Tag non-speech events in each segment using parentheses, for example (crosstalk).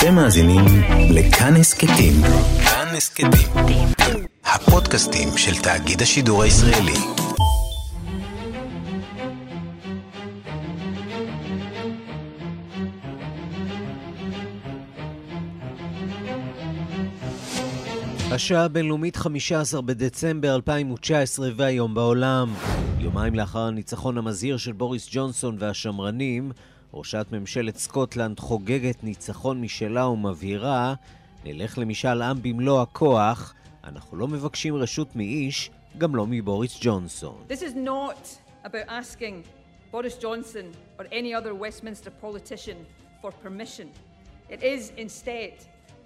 אתם מאזינים לכאן הסכתים. כאן הסכתים. הפודקאסטים של תאגיד השידור הישראלי. השעה הבינלאומית 15 בדצמבר 2019 והיום בעולם. יומיים לאחר הניצחון המזהיר של בוריס ג'ונסון והשמרנים, ראשת ממשלת סקוטלנד חוגגת ניצחון משלה ומבהירה, נלך למשאל עם במלוא הכוח, אנחנו לא מבקשים רשות מאיש, גם לא מבוריס ג'ונסון. This is not about asking Boris Johnson or any other Westminster politician for permission. It is instead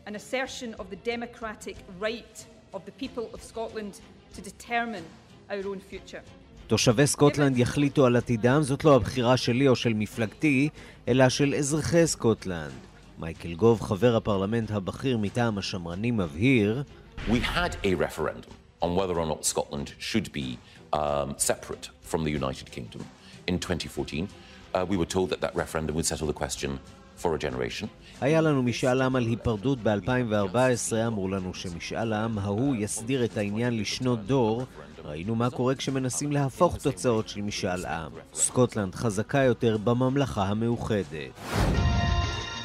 an assertion of the democratic right of the people of Scotland to determine our own future. תושבי סקוטלנד יחליטו על עתידם, זאת לא הבחירה שלי או של מפלגתי, אלא של אזרחי סקוטלנד. מייקל גוב, חבר הפרלמנט הבכיר מטעם השמרנים, מבהיר We had a referendum on whether or not Scotland should be um, separate from the United Kingdom in 2014. Uh, we were told that that referendum would settle the question for a generation. היה לנו משאל עם על היפרדות ב-2014, אמרו לנו שמשאל העם ההוא יסדיר את העניין לשנות דור. ראינו מה קורה כשמנסים להפוך תוצאות של משאל עם. סקוטלנד חזקה יותר בממלכה המאוחדת.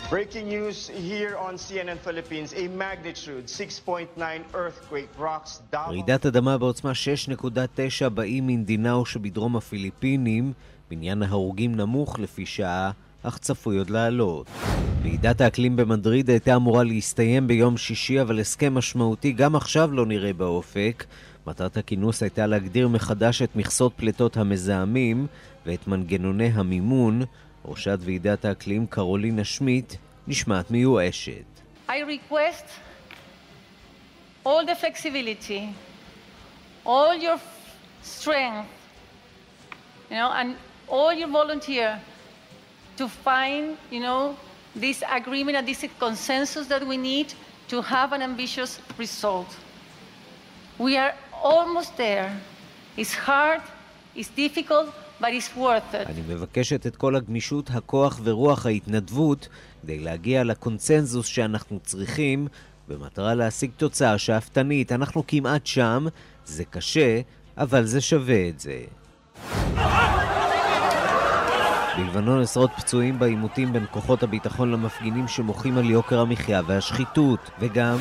Breaking news here on CNN Philippines, a magnitude 6.9 earthquake rocks Davao. רעידת אדמה בעוצמה 6.9 באי מינדינאו שבדרום הפיליפינים, בניין ההרוגים נמוך לפי שעה, אך צפוי עוד לעלות. ועידת האקלים במדריד הייתה אמורה להסתיים ביום שישי, אבל הסכם משמעותי גם עכשיו לא נראה באופק. מטרת הכינוס הייתה להגדיר מחדש את מכסות פליטות המזהמים ואת מנגנוני המימון. ראשת ועידת האקלים קרולינה שמיט נשמעת מיואשת. I request all the flexibility, all your strength, you know, and all your volunteer to find, you know, this agreement and this consensus that we need to have an ambitious result. We are almost there. It's hard, it's difficult, but it's worth it. אני מבקשת את כל הגמישות, הכוח ורוח ההתנדבות כדי להגיע לקונצנזוס שאנחנו צריכים במטרה להשיג תוצאה שאפתנית. אנחנו כמעט שם, זה קשה, אבל זה שווה את זה. בלבנון עשרות פצועים בעימותים בין כוחות הביטחון למפגינים שמוחים על יוקר המחיה והשחיתות, וגם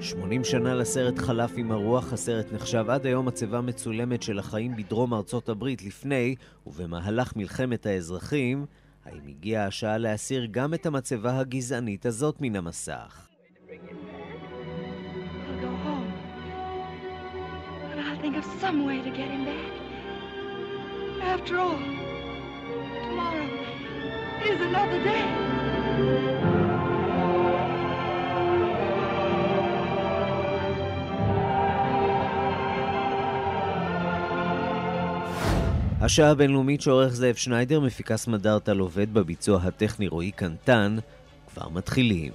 80 שנה לסרט חלף עם הרוח, הסרט נחשב עד היום מצבה מצולמת של החיים בדרום ארצות הברית לפני ובמהלך מלחמת האזרחים. האם הגיעה השעה להסיר גם את המצבה הגזענית הזאת מן המסך? After all. השעה הבינלאומית שעורך זאב שניידר, מפיקה סמדארטל עובד בביצוע הטכני רועי קנטן, כבר מתחילים.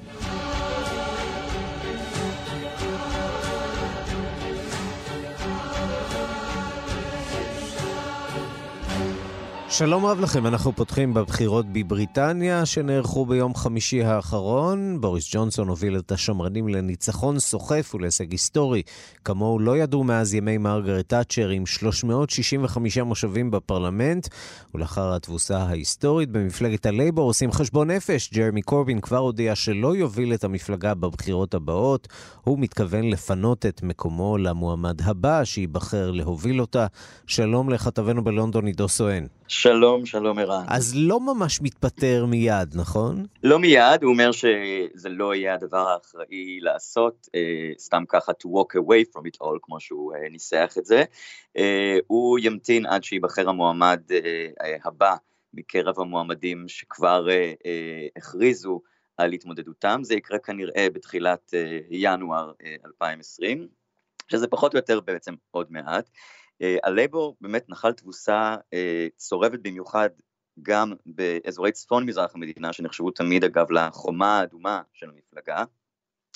שלום רב לכם, אנחנו פותחים בבחירות בבריטניה שנערכו ביום חמישי האחרון. בוריס ג'ונסון הוביל את השמרנים לניצחון סוחף ולהישג היסטורי. כמוהו לא ידעו מאז ימי מרגרט תאצ'ר עם 365 מושבים בפרלמנט, ולאחר התבוסה ההיסטורית במפלגת הלייבור עושים חשבון נפש. ג'רמי קורבין כבר הודיע שלא יוביל את המפלגה בבחירות הבאות. הוא מתכוון לפנות את מקומו למועמד הבא שייבחר להוביל אותה. שלום לכתבנו בלונדון עידו סואן. שלום, שלום ערן. אז לא ממש מתפטר מיד, נכון? לא מיד, הוא אומר שזה לא יהיה הדבר האחראי לעשות, אה, סתם ככה to walk away from it all, כמו שהוא אה, ניסח את זה. אה, הוא ימתין עד שייבחר המועמד הבא מקרב המועמדים שכבר הכריזו על התמודדותם, זה יקרה כנראה בתחילת ינואר אה, 2020, שזה פחות או יותר בעצם עוד מעט. Uh, הלייבור באמת נחל תבוסה uh, צורבת במיוחד גם באזורי צפון מזרח המדינה, שנחשבו תמיד אגב לחומה האדומה של המפלגה.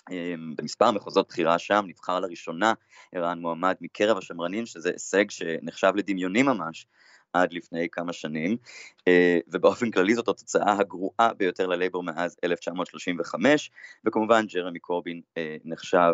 Um, במספר מחוזות בחירה שם נבחר לראשונה ערן מועמד מקרב השמרנים, שזה הישג שנחשב לדמיוני ממש, עד לפני כמה שנים, אה, ובאופן כללי זאת התוצאה הגרועה ביותר ללייבור מאז 1935, וכמובן ג'רמי קורבין אה, נחשב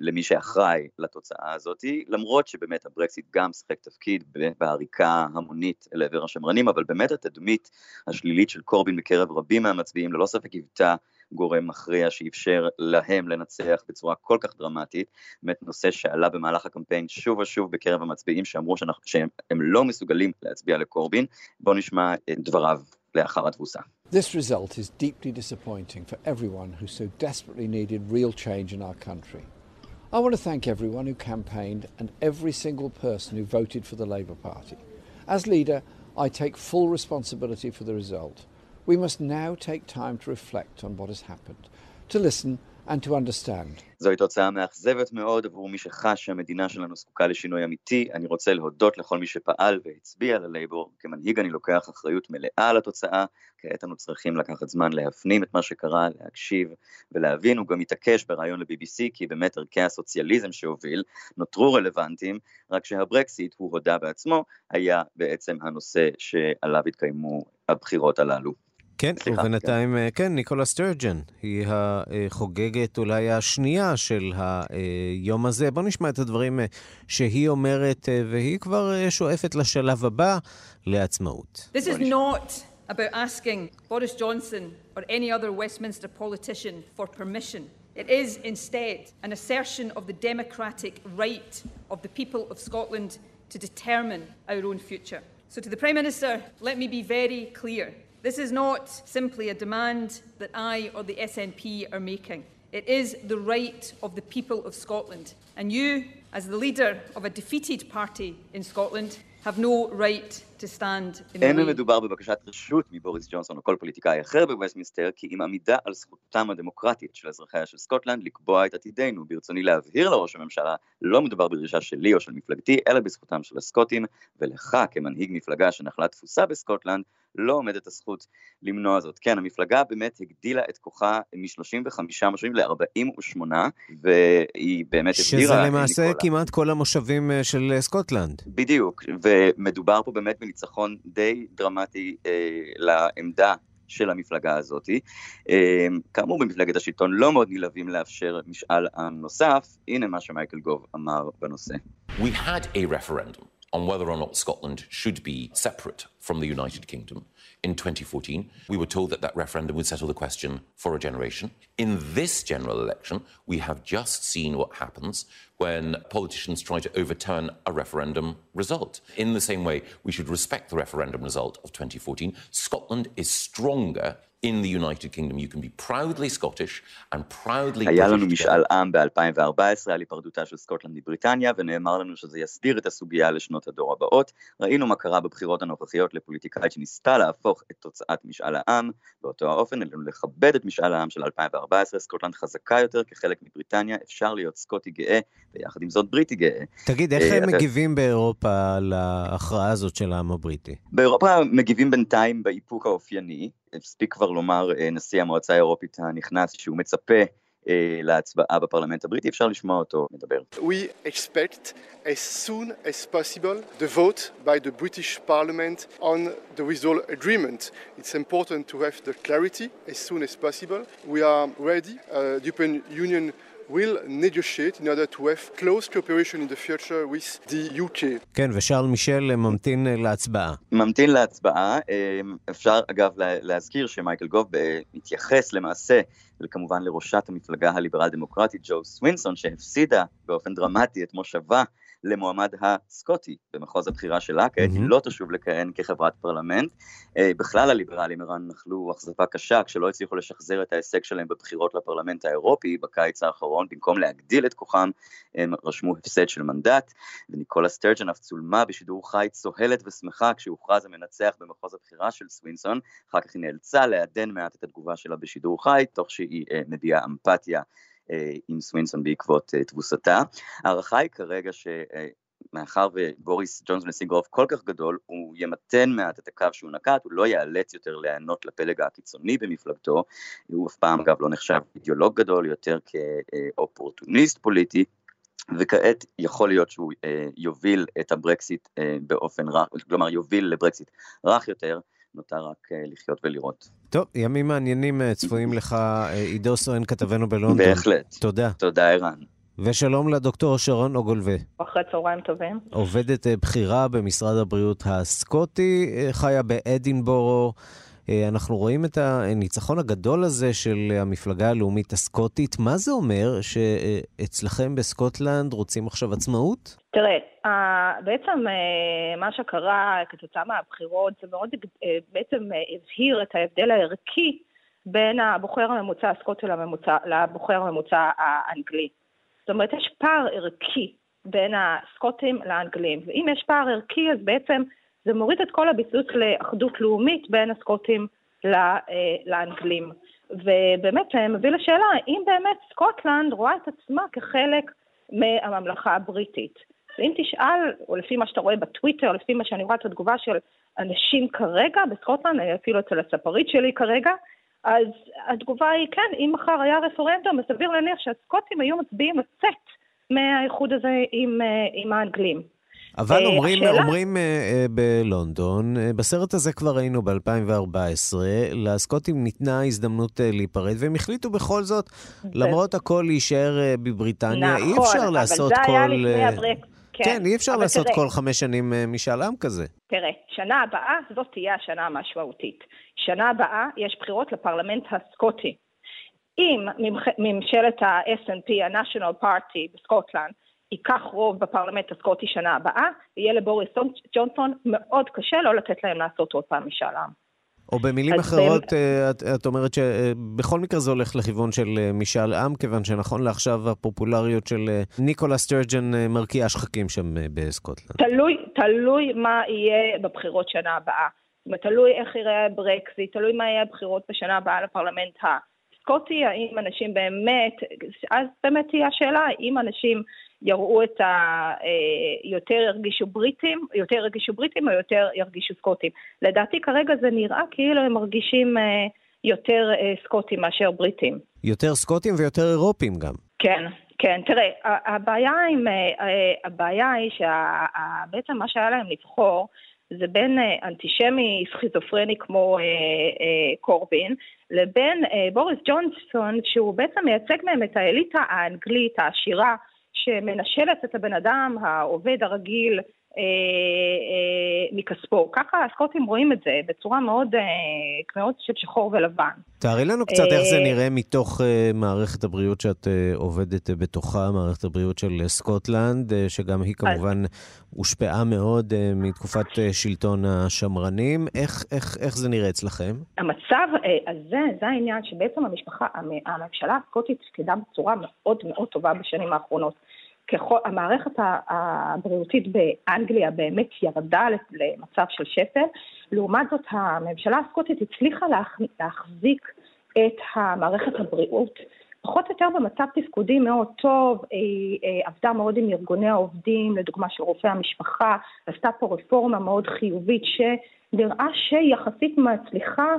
למי שאחראי לתוצאה הזאת, למרות שבאמת הברקסיט גם שיחק תפקיד בעריקה המונית לעבר השמרנים, אבל באמת התדמית השלילית של קורבין בקרב רבים מהמצביעים ללא ספק היוותה גורם מכריע שאפשר להם לנצח בצורה כל כך דרמטית, באמת נושא שעלה במהלך הקמפיין שוב ושוב בקרב המצביעים שאמרו שאנחנו, שהם לא מסוגלים להצביע לקורבין, בואו נשמע את דבריו לאחר התבוסה. This result is deeply disappointing for everyone who so desperately needed real change in our country. I want to thank everyone who campaigned and every single person who voted for the Labour Party. As leader, I take full responsibility for the result. We must now take time to reflect on what has happened, to listen and to understand. זוהי תוצאה מאכזבת מאוד עבור מי שחש שהמדינה שלנו זקוקה לשינוי אמיתי. אני רוצה להודות לכל מי שפעל והצביע ללייבור. כמנהיג אני לוקח אחריות מלאה על התוצאה. כעת אנו צריכים לקחת זמן להפנים את מה שקרה, להקשיב ולהבין. הוא גם התעקש בריאיון ל-BBC כי באמת ערכי הסוציאליזם שהוביל נותרו רלוונטיים, רק שהברקסיט, הוא הודה בעצמו, היה בעצם הנושא שעליו התקיימו הבחירות הללו. כן, סליחה, ובינתיים, כן. כן, ניקולה סטרג'ן, היא החוגגת אולי השנייה של היום הזה. בואו נשמע את הדברים שהיא אומרת, והיא כבר שואפת לשלב הבא, לעצמאות. This is not about asking Boris Johnson or any other Westminster politician for permission. It is instead an assertion of the democratic right of the people of Scotland to determine our own future. So to the Prime Minister, let me be very clear. This is not simply a demand that I or the SNP are making. It is the right of the people of Scotland. And you, as the leader of a defeated party in Scotland, have no right to stand in the way. אין מדובר בבקשת רשות מבוריס ג'ונסון או כל פוליטיקאי אחר בווסטמינסטר, כי אם עמידה על זכותם הדמוקרטית של אזרחיה של סקוטלנד לקבוע את עתידנו. ברצוני להבהיר לראש הממשלה, לא מדובר בדרישה שלי או של מפלגתי, אלא בזכותם של הסקוטים, ולך כמנהיג מפלגה שנחלה תפוסה בסקוטלנד, לא עומדת הזכות למנוע זאת. כן, המפלגה באמת הגדילה את כוחה מ-35 מושבים ל-48, והיא באמת הגדירה... שזה למעשה ניקולה. כמעט כל המושבים אה, של אה, סקוטלנד. בדיוק, ומדובר פה באמת בניצחון די דרמטי אה, לעמדה של המפלגה הזאת. אה, כאמור, במפלגת השלטון לא מאוד נלהבים לאפשר משאל עם נוסף, הנה מה שמייקל גוב אמר בנושא. We had a referendum. On whether or not Scotland should be separate from the United Kingdom. In 2014, we were told that that referendum would settle the question for a generation. In this general election, we have just seen what happens when politicians try to overturn a referendum result. In the same way, we should respect the referendum result of 2014. Scotland is stronger in the United Kingdom. You can be proudly Scottish and proudly היה לנו משאל עם ב-2014 על היפרדותה של סקוטלנד מבריטניה, ונאמר לנו שזה יסדיר את הסוגיה לשנות הדור הבאות. ראינו מה קרה בבחירות הנוכחיות לפוליטיקאית שניסתה להפוך את תוצאת משאל העם באותו האופן, עלינו לכבד את משאל העם של 2014, סקוטלנד חזקה יותר כחלק מבריטניה, אפשר להיות סקוטי גאה, ויחד עם זאת בריטי גאה. תגיד, איך הם מגיבים באירופה להכרעה הזאת של העם הבריטי? באירופה מגיבים בינתיים באיפוק האופייני, הספיק כבר לומר נשיא המועצה האירופית הנכנס שהוא מצפה להצבעה בפרלמנט הבריטי, אפשר לשמוע אותו מדבר. We expect as soon as possible the vote by the British Parliament on the withdrawal agreement. It's important to have the clarity as soon as possible. We are ready. Uh, the European Union will negotiate in order to have close cooperation in the future with the UK. כן, ושארל מישל ממתין להצבעה. ממתין להצבעה. אפשר אגב להזכיר שמייקל גוב מתייחס למעשה וכמובן לראשת המפלגה הליברל דמוקרטית ג'ו סווינסון שהפסידה באופן דרמטי את מושבה למועמד הסקוטי במחוז הבחירה שלה, כעת היא לא תשוב לכהן כחברת פרלמנט. בכלל הליברלים איראן נחלו אכזבה קשה כשלא הצליחו לשחזר את ההישג שלהם בבחירות לפרלמנט האירופי בקיץ האחרון, במקום להגדיל את כוחם הם רשמו הפסד של מנדט, וניקולה סטרג'ן אף צולמה בשידור חי צוהלת ושמחה כשהוכרז המנצח במחוז הבחירה של סווינסון, אחר כך היא נאלצה לעדן מעט את התגובה שלה בשידור חי, תוך שהיא מביעה אמפתיה עם סווינסון בעקבות תבוסתה. ההערכה היא כרגע ש... מאחר ובוריס ג'ונסון השיג רוב כל כך גדול, הוא ימתן מעט את הקו שהוא נקט, הוא לא ייאלץ יותר להיענות לפלג הקיצוני במפלגתו, הוא אף פעם אגב לא נחשב אידיאולוג גדול, יותר כאופורטוניסט פוליטי, וכעת יכול להיות שהוא אה, יוביל את הברקסיט אה, באופן רך, כלומר יוביל לברקסיט רך יותר, נותר רק אה, לחיות ולראות. טוב, ימים מעניינים אה, צפויים לך, אה, עידו סואן, כתבנו בלונדון. בהחלט. תודה. תודה, ערן. ושלום לדוקטור שרון אוגולווה. אחרי צהריים טובים. עובדת בכירה במשרד הבריאות הסקוטי, חיה באדינבורו. אנחנו רואים את הניצחון הגדול הזה של המפלגה הלאומית הסקוטית. מה זה אומר שאצלכם בסקוטלנד רוצים עכשיו עצמאות? תראה, בעצם מה שקרה כתוצאה מהבחירות זה מאוד בעצם הבהיר את ההבדל הערכי בין הבוחר הממוצע הסקוטי לבוחר הממוצע האנגלי. זאת אומרת, יש פער ערכי בין הסקוטים לאנגלים, ואם יש פער ערכי אז בעצם זה מוריד את כל הביסוס לאחדות לאומית בין הסקוטים לאנגלים. ובאמת מביא לשאלה, האם באמת סקוטלנד רואה את עצמה כחלק מהממלכה הבריטית? ואם תשאל, או לפי מה שאתה רואה בטוויטר, לפי מה שאני רואה את התגובה של אנשים כרגע בסקוטלנד, אפילו אצל הספרית שלי כרגע, אז התגובה היא כן, אם מחר היה רפרנדום, אז סביר להניח שהסקוטים היו מצביעים לצאת מהאיחוד הזה עם, עם האנגלים. אבל אומרים, השאלה... אומרים uh, uh, בלונדון, uh, בסרט הזה כבר היינו ב-2014, לסקוטים ניתנה הזדמנות uh, להיפרד, והם החליטו בכל זאת, ו... למרות הכל להישאר uh, בבריטניה. נכון, אי אפשר לעשות כל... נכון, אבל זה היה לפני הברק. כן, כן, אי אפשר לעשות תראה, כל חמש שנים uh, משאל עם כזה. תראה, שנה הבאה זאת תהיה השנה המשמעותית. שנה הבאה יש בחירות לפרלמנט הסקוטי. אם ממשלת ה-SNP, ה-National Party בסקוטלנד, ייקח רוב בפרלמנט הסקוטי שנה הבאה, יהיה לבוריס ג'ונסון מאוד קשה לא לתת להם לעשות עוד פעם משאל עם. או במילים אחרות, באמת... את, את אומרת שבכל מקרה זה הולך לכיוון של משאל עם, כיוון שנכון לעכשיו הפופולריות של ניקולה סטרג'ן מרקיעה שחקים שם בסקוטלנד. תלוי, תלוי מה יהיה בבחירות שנה הבאה. זאת אומרת, תלוי איך יראה ברקזיט, תלוי מה יהיה הבחירות בשנה הבאה לפרלמנט הסקוטי, האם אנשים באמת, אז באמת תהיה השאלה, האם אנשים יראו את ה... אה, יותר ירגישו בריטים, יותר ירגישו בריטים או יותר ירגישו סקוטים. לדעתי כרגע זה נראה כאילו הם מרגישים אה, יותר אה, סקוטים מאשר בריטים. יותר סקוטים ויותר אירופים גם. כן, כן. תראה, הבעיה, עם, הבעיה היא שבעצם מה שהיה להם לבחור זה בין אנטישמי סכיזופרני כמו קורבין לבין בוריס ג'ונסון שהוא בעצם מייצג מהם את האליטה האנגלית העשירה שמנשלת את הבן אדם העובד הרגיל מכספו. ככה הסקוטים רואים את זה בצורה מאוד, אה, מאוד של שחור ולבן. תארי לנו קצת איך זה נראה מתוך מערכת הבריאות שאת עובדת בתוכה, מערכת הבריאות של סקוטלנד, שגם היא כמובן הושפעה מאוד מתקופת שלטון השמרנים. איך, איך, איך זה נראה אצלכם? המצב הזה, זה העניין שבעצם המשפחה, הממשלה הסקוטית תפקדה בצורה מאוד מאוד טובה בשנים האחרונות. ככל, המערכת הבריאותית באנגליה באמת ירדה למצב של שפל, לעומת זאת הממשלה הסקוטית הצליחה להחזיק את המערכת הבריאות פחות או יותר במצב תפקודי מאוד טוב, היא עבדה מאוד עם ארגוני העובדים, לדוגמה של רופאי המשפחה, עשתה פה רפורמה מאוד חיובית שנראה שיחסית מצליחה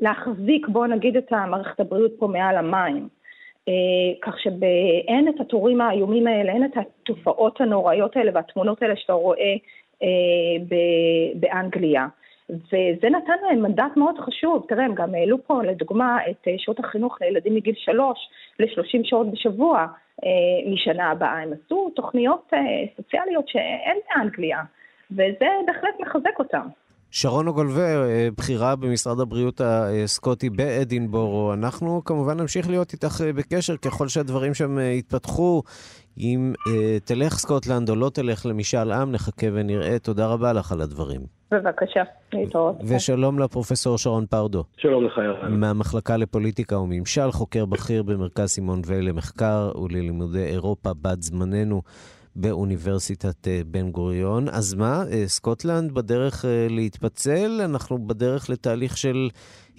להחזיק, בואו נגיד, את המערכת הבריאות פה מעל המים. אה, כך שאין את התורים האיומים האלה, אין את התופעות הנוראיות האלה והתמונות האלה שאתה רואה אה, באנגליה. וזה נתן להם מנדט מאוד חשוב. תראה, הם גם העלו פה לדוגמה את אה, שעות החינוך לילדים מגיל שלוש ל-30 שעות בשבוע משנה הבאה. הם עשו תוכניות סוציאליות שאין באנגליה, וזה בהחלט מחזק אותם. שרון אוגולבר, אה, בכירה במשרד הבריאות הסקוטי באדינבורו. אנחנו כמובן נמשיך להיות איתך אה, בקשר ככל שהדברים שם אה, יתפתחו. אם תלך סקוטלנד או לא תלך למשאל עם, נחכה ונראה. תודה רבה לך על הדברים. בבקשה, להתראות. ושלום לפרופסור שרון פרדו. שלום לך, ירן. מהמחלקה לפוליטיקה וממשל, חוקר בכיר במרכז סימון וייל למחקר וללימודי אירופה בת זמננו. באוניברסיטת אה, בן גוריון. אז מה, אה, סקוטלנד בדרך אה, להתפצל? אנחנו בדרך לתהליך של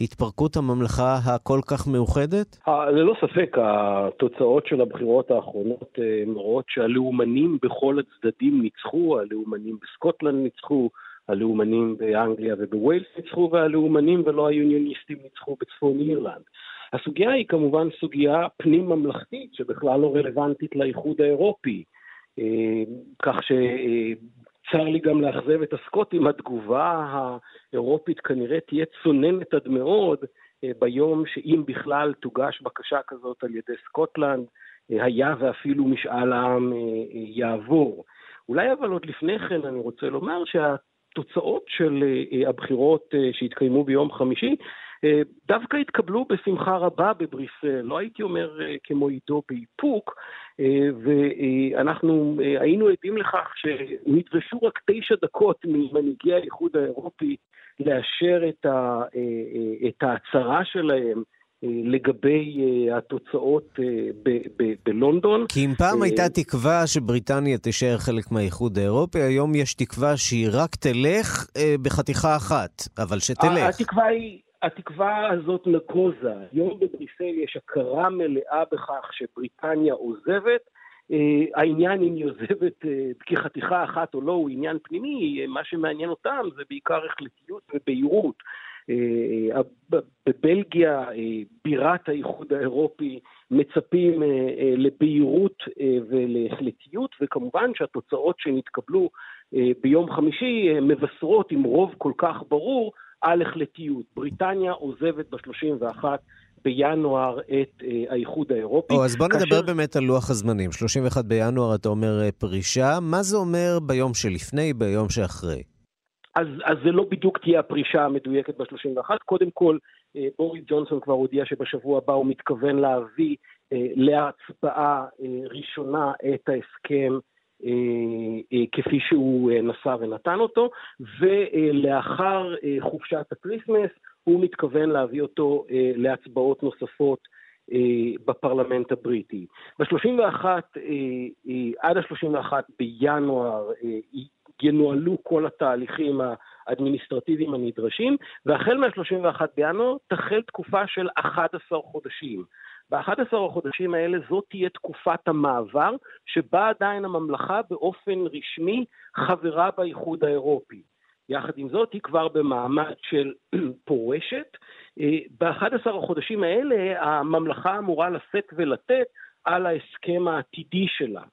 התפרקות הממלכה הכל כך מאוחדת? ללא ספק, התוצאות של הבחירות האחרונות מראות שהלאומנים בכל הצדדים ניצחו, הלאומנים בסקוטלנד ניצחו. הלאומנים באנגליה ובווילס ניצחו, והלאומנים ולא היוניוניסטים ניצחו בצפון אירלנד. הסוגיה היא כמובן סוגיה פנים-ממלכתית שבכלל לא רלוונטית לאיחוד האירופי. כך שצר לי גם לאכזב את הסקוטים, התגובה האירופית כנראה תהיה צוננת עד מאוד ביום שאם בכלל תוגש בקשה כזאת על ידי סקוטלנד, היה ואפילו משאל העם יעבור. אולי אבל עוד לפני כן אני רוצה לומר שהתוצאות של הבחירות שהתקיימו ביום חמישי דווקא התקבלו בשמחה רבה בבריסל, לא הייתי אומר כמו עידו באיפוק, ואנחנו היינו עדים לכך שנדרשו רק תשע דקות ממנהיגי האיחוד האירופי לאשר את, ה, את ההצהרה שלהם לגבי התוצאות בלונדון. כי אם פעם הייתה תקווה שבריטניה תישאר חלק מהאיחוד האירופי, היום יש תקווה שהיא רק תלך בחתיכה אחת, אבל שתלך. התקווה היא... התקווה הזאת נגוזה. היום בבריסל יש הכרה מלאה בכך שבריטניה עוזבת. העניין אם היא עוזבת כחתיכה אחת או לא הוא עניין פנימי, מה שמעניין אותם זה בעיקר החלטיות ובהירות. בבלגיה, בירת האיחוד האירופי, מצפים לבהירות ולהחלטיות, וכמובן שהתוצאות שנתקבלו ביום חמישי מבשרות עם רוב כל כך ברור על החלטיות. בריטניה עוזבת ב-31 בינואר את האיחוד האירופי. או, אז בוא כאשר... נדבר באמת על לוח הזמנים. 31 בינואר אתה אומר פרישה, מה זה אומר ביום שלפני, ביום שאחרי? אז, אז זה לא בדיוק תהיה הפרישה המדויקת ב-31. קודם כל, בוריס ג'ונסון כבר הודיע שבשבוע הבא הוא מתכוון להביא להצבעה ראשונה את ההסכם כפי שהוא נשא ונתן אותו, ולאחר חופשת הקריסמס הוא מתכוון להביא אותו להצבעות נוספות בפרלמנט הבריטי. ב-31, עד ה-31 בינואר ינוהלו כל התהליכים האדמיניסטרטיביים הנדרשים, והחל מה-31 בינואר תחל תקופה של 11 חודשים. ב-11 החודשים האלה זאת תהיה תקופת המעבר, שבה עדיין הממלכה באופן רשמי חברה באיחוד האירופי. יחד עם זאת, היא כבר במעמד של (clears throat) פורשת. ב-11 החודשים האלה הממלכה אמורה לשאת ולתת על ההסכם העתידי שלה.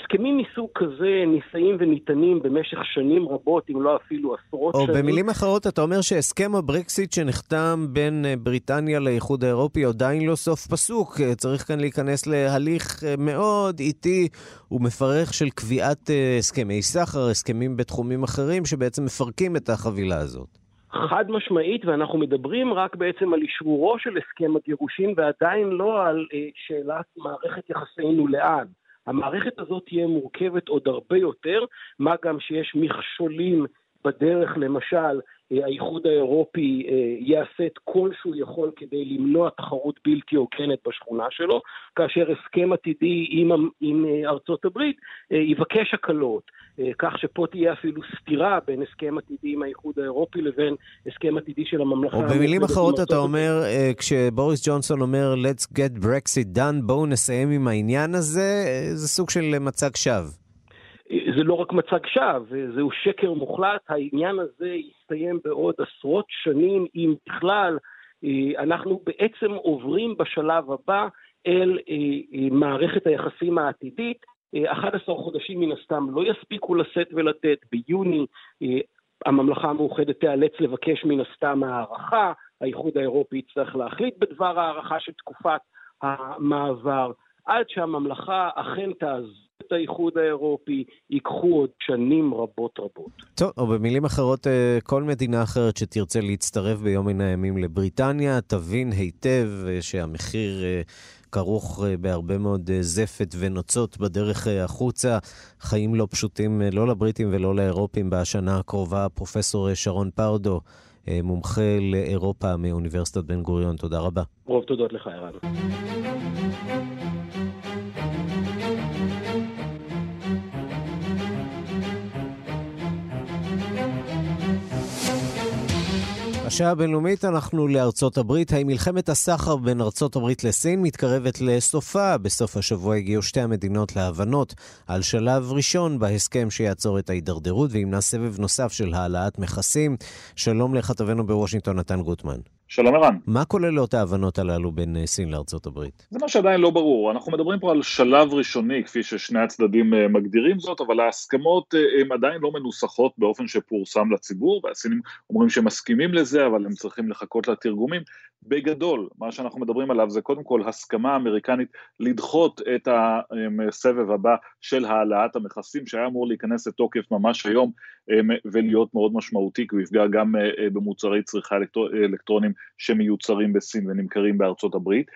הסכמים מסוג כזה נישאים וניתנים במשך שנים רבות, אם לא אפילו עשרות או שנים. או במילים אחרות, אתה אומר שהסכם הברקסיט שנחתם בין בריטניה לאיחוד האירופי עדיין לא סוף פסוק. צריך כאן להיכנס להליך מאוד איטי ומפרך של קביעת הסכמי סחר, הסכמים בתחומים אחרים, שבעצם מפרקים את החבילה הזאת. חד משמעית, ואנחנו מדברים רק בעצם על אשרורו של הסכם הגירושין, ועדיין לא על שאלת מערכת יחסינו לאן. המערכת הזאת תהיה מורכבת עוד הרבה יותר, מה גם שיש מכשולים בדרך, למשל, האיחוד האירופי יעשה את כל שהוא יכול כדי למנוע תחרות בלתי הוגנת בשכונה שלו, כאשר הסכם עתידי עם, עם ארצות הברית יבקש הקלות, כך שפה תהיה אפילו סתירה בין הסכם עתידי עם האיחוד האירופי לבין הסכם עתידי של הממלכה. או במילים אחרות אתה אומר, כשבוריס ג'ונסון אומר let's get Brexit done, בואו נסיים עם העניין הזה, זה סוג של מצג שווא. זה לא רק מצג שווא, זהו שקר מוחלט, העניין הזה יסתיים בעוד עשרות שנים, אם בכלל, אנחנו בעצם עוברים בשלב הבא אל מערכת היחסים העתידית. 11 חודשים מן הסתם לא יספיקו לשאת ולתת, ביוני הממלכה המאוחדת תיאלץ לבקש מן הסתם הערכה, האיחוד האירופי יצטרך להחליט בדבר הערכה של תקופת המעבר, עד שהממלכה אכן תעזור. את האיחוד האירופי ייקחו עוד שנים רבות רבות. טוב, או במילים אחרות, כל מדינה אחרת שתרצה להצטרף ביום מן הימים לבריטניה, תבין היטב שהמחיר כרוך בהרבה מאוד זפת ונוצות בדרך החוצה. חיים לא פשוטים לא לבריטים ולא לאירופים בשנה הקרובה. פרופסור שרון פרדו, מומחה לאירופה מאוניברסיטת בן גוריון, תודה רבה. רוב תודות לך, ערן. בשעה הבינלאומית אנחנו לארצות הברית. האם מלחמת הסחר בין ארצות הברית לסין מתקרבת לסופה? בסוף השבוע הגיעו שתי המדינות להבנות על שלב ראשון בהסכם שיעצור את ההידרדרות וימנע סבב נוסף של העלאת מכסים. שלום לכתבנו בוושינגטון, נתן גוטמן. שלום ערן. מה כוללות ההבנות הללו בין אה, סין לארצות הברית? זה מה שעדיין לא ברור. אנחנו מדברים פה על שלב ראשוני, כפי ששני הצדדים אה, מגדירים זאת, אבל ההסכמות אה, הן עדיין לא מנוסחות באופן שפורסם לציבור, והסינים אומרים שהם מסכימים לזה, אבל הם צריכים לחכות לתרגומים. בגדול, מה שאנחנו מדברים עליו זה קודם כל הסכמה אמריקנית לדחות את הסבב הבא של העלאת המכסים, שהיה אמור להיכנס לתוקף ממש היום ולהיות מאוד משמעותי, כי הוא יפגע גם במוצרי צריכה אלקטרונים שמיוצרים בסין ונמכרים בארצות הברית.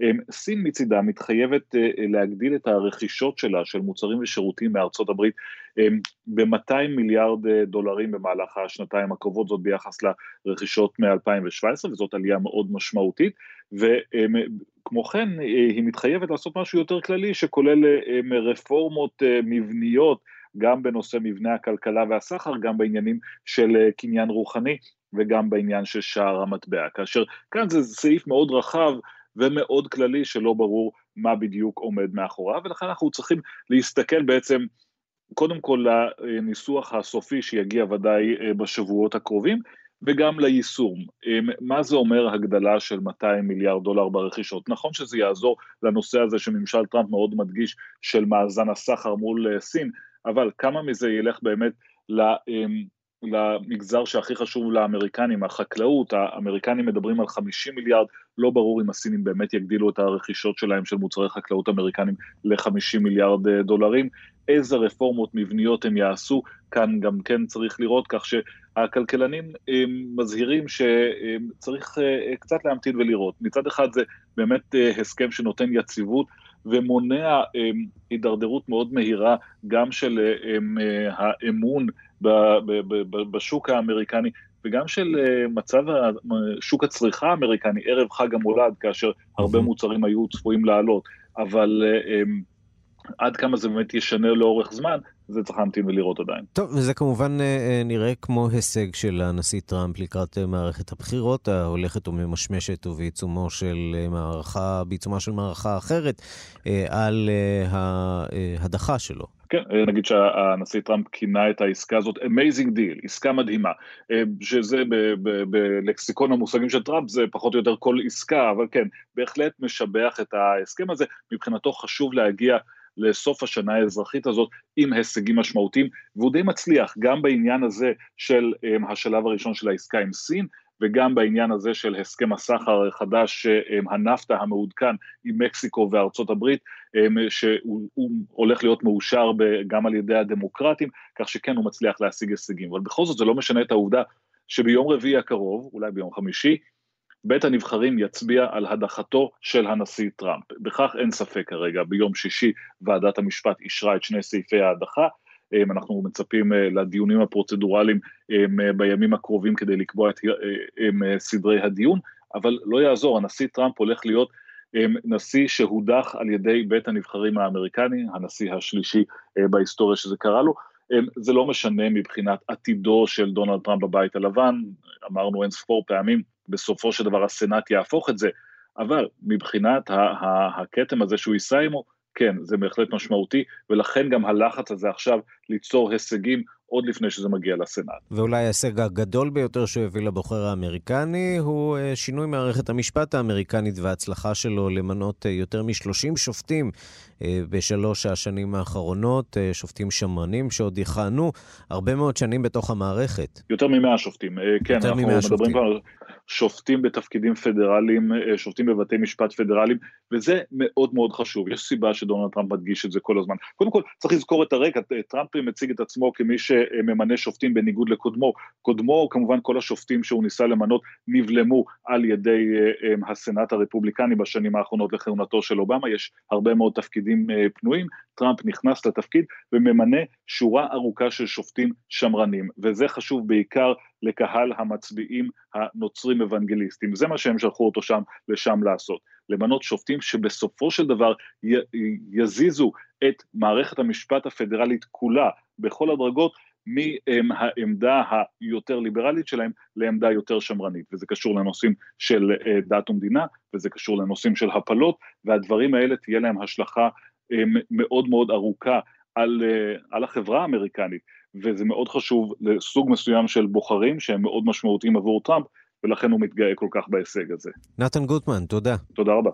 אמ, סין מצידה מתחייבת אה, להגדיל את הרכישות שלה של מוצרים ושירותים מארצות הברית אמ, ב-200 מיליארד אה, דולרים במהלך השנתיים הקרובות, זאת ביחס לרכישות מ-2017 וזאת עלייה מאוד משמעותית וכמו כן אה, היא מתחייבת לעשות משהו יותר כללי שכולל רפורמות מבניות גם בנושא מבנה הכלכלה והסחר, גם בעניינים של קניין רוחני וגם בעניין של שער המטבע, כאשר כאן זה סעיף מאוד רחב ומאוד כללי שלא ברור מה בדיוק עומד מאחוריו, ולכן אנחנו צריכים להסתכל בעצם קודם כל לניסוח הסופי שיגיע ודאי אה, בשבועות הקרובים, וגם ליישום. אה, מה זה אומר הגדלה של 200 מיליארד דולר ברכישות? נכון שזה יעזור לנושא הזה שממשל טראמפ מאוד מדגיש של מאזן הסחר מול אה, סין, אבל כמה מזה ילך באמת למגזר שהכי חשוב לאמריקנים, החקלאות, האמריקנים מדברים על 50 מיליארד, לא ברור אם הסינים באמת יגדילו את הרכישות שלהם של מוצרי חקלאות אמריקנים ל-50 מיליארד אה, דולרים, איזה רפורמות מבניות הם יעשו, כאן גם כן צריך לראות, כך שהכלכלנים מזהירים שצריך אה, קצת להמתין ולראות. מצד אחד זה באמת אה, הסכם שנותן יציבות, ומונע הידרדרות מאוד מהירה גם של האמון בשוק האמריקני וגם של אה, מצב שוק הצריכה האמריקני ערב חג המולד, כאשר הרבה מוצרים היו צפויים לעלות, אבל אה, אמ, עד כמה זה באמת ישנה לאורך זמן, זה צריך להמתין ולראות עדיין. טוב, וזה כמובן אה, נראה כמו הישג של הנשיא טראמפ לקראת מערכת הבחירות ההולכת וממשמשת ובעיצומו של מערכה, בעיצומה של מערכה אחרת, על ההדחה שלו. כן, נגיד שהנשיא טראמפ כינה את העסקה הזאת amazing deal, עסקה מדהימה, אה, שזה בלקסיקון המושגים של טראמפ זה פחות או יותר כל עסקה, אבל כן, בהחלט משבח את ההסכם הזה, מבחינתו חשוב להגיע לסוף השנה האזרחית הזאת עם הישגים משמעותיים, והוא די מצליח גם בעניין הזה של אה, השלב הראשון של העסקה עם סין, וגם בעניין הזה של הסכם הסחר החדש, הנפטה המעודכן עם מקסיקו וארצות הברית, שהוא הולך להיות מאושר גם על ידי הדמוקרטים, כך שכן הוא מצליח להשיג הישגים. אבל בכל זאת זה לא משנה את העובדה שביום רביעי הקרוב, אולי ביום חמישי, בית הנבחרים יצביע על הדחתו של הנשיא טראמפ. בכך אין ספק כרגע, ביום שישי ועדת המשפט אישרה את שני סעיפי ההדחה, אנחנו מצפים אה, לדיונים הפרוצדורליים אה, בימים הקרובים כדי לקבוע את אה, סדרי הדיון, אבל לא יעזור, הנשיא טראמפ הולך להיות נשיא שהודח על ידי בית הנבחרים האמריקני, הנשיא השלישי בהיסטוריה שזה קרה לו, זה לא משנה מבחינת עתידו של דונלד טראמפ בבית הלבן, אמרנו אין ספור פעמים, בסופו של דבר הסנאט יהפוך את זה, אבל מבחינת הכתם הזה שהוא יישא עמו, כן, זה בהחלט משמעותי, ולכן גם הלחץ הזה עכשיו ליצור הישגים עוד לפני שזה מגיע לסנאט. ואולי ההישג הגדול ביותר שהוא הביא לבוחר האמריקני הוא אה, שינוי מערכת המשפט האמריקנית וההצלחה שלו למנות אה, יותר מ-30 שופטים אה, בשלוש השנים האחרונות, שופטים שמרנים שעוד יכהנו הרבה מאוד שנים בתוך המערכת. יותר מ-100 שופטים, כן, אנחנו מדברים שופטים. כבר שופטים בתפקידים פדרליים, שופטים בבתי משפט פדרליים, וזה מאוד מאוד חשוב, יש סיבה שדונלד טראמפ מדגיש את זה כל הזמן. קודם כל, צריך לזכור את הרקע, טראמפ מציג את עצמו כמי שממנה שופטים בניגוד לקודמו. קודמו, כמובן כל השופטים שהוא ניסה למנות נבלמו על ידי אה, אה, הסנאט הרפובליקני בשנים האחרונות לכהונתו של אובמה, יש הרבה מאוד תפקידים פנויים, טראמפ נכנס לתפקיד וממנה שורה ארוכה של שופטים שמרנים, וזה חשוב בעיקר לקהל המצביעים הנוצרים אוונגליסטים, זה מה שהם שלחו אותו שם, לשם לעשות, למנות שופטים שבסופו של דבר י, יזיזו את מערכת המשפט הפדרלית כולה בכל הדרגות מהעמדה היותר ליברלית שלהם לעמדה יותר שמרנית, וזה קשור לנושאים של אה, דת ומדינה, וזה קשור לנושאים של הפלות, והדברים האלה תהיה להם השלכה אה, מאוד מאוד ארוכה על, אה, על החברה האמריקנית, וזה מאוד חשוב לסוג מסוים של בוחרים שהם מאוד משמעותיים עבור טראמפ, ולכן הוא מתגאה כל כך בהישג הזה. נתן גוטמן, תודה. תודה רבה.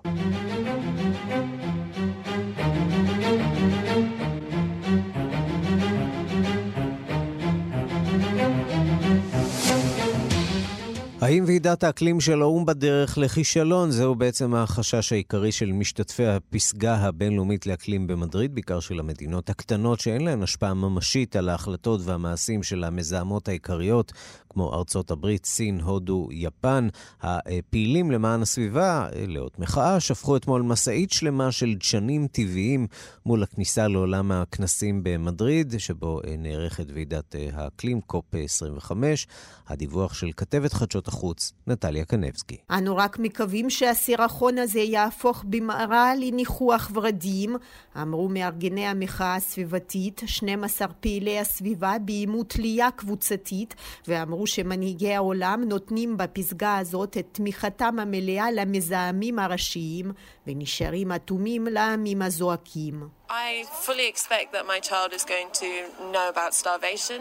האם ועידת האקלים של האו"ם בדרך לכישלון? זהו בעצם החשש העיקרי של משתתפי הפסגה הבינלאומית לאקלים במדריד, בעיקר של המדינות הקטנות שאין להן השפעה ממשית על ההחלטות והמעשים של המזהמות העיקריות, כמו ארצות הברית, סין, הודו, יפן. הפעילים למען הסביבה, לאות מחאה, שפכו אתמול משאית שלמה של דשנים טבעיים מול הכניסה לעולם הכנסים במדריד, שבו נערכת ועידת האקלים, קופ 25. הדיווח של כתבת חדשות החוץ, נטליה קנבסקי. אנו רק מקווים שהסירחון הזה יהפוך במהרה לניחוח ורדים, אמרו מארגני המחאה הסביבתית, 12 פעילי הסביבה ביימו תלייה קבוצתית, ואמרו שמנהיגי העולם נותנים בפסגה הזאת את תמיכתם המלאה למזהמים הראשיים, ונשארים אטומים לעמים הזועקים. I fully expect that my child is going to know about starvation.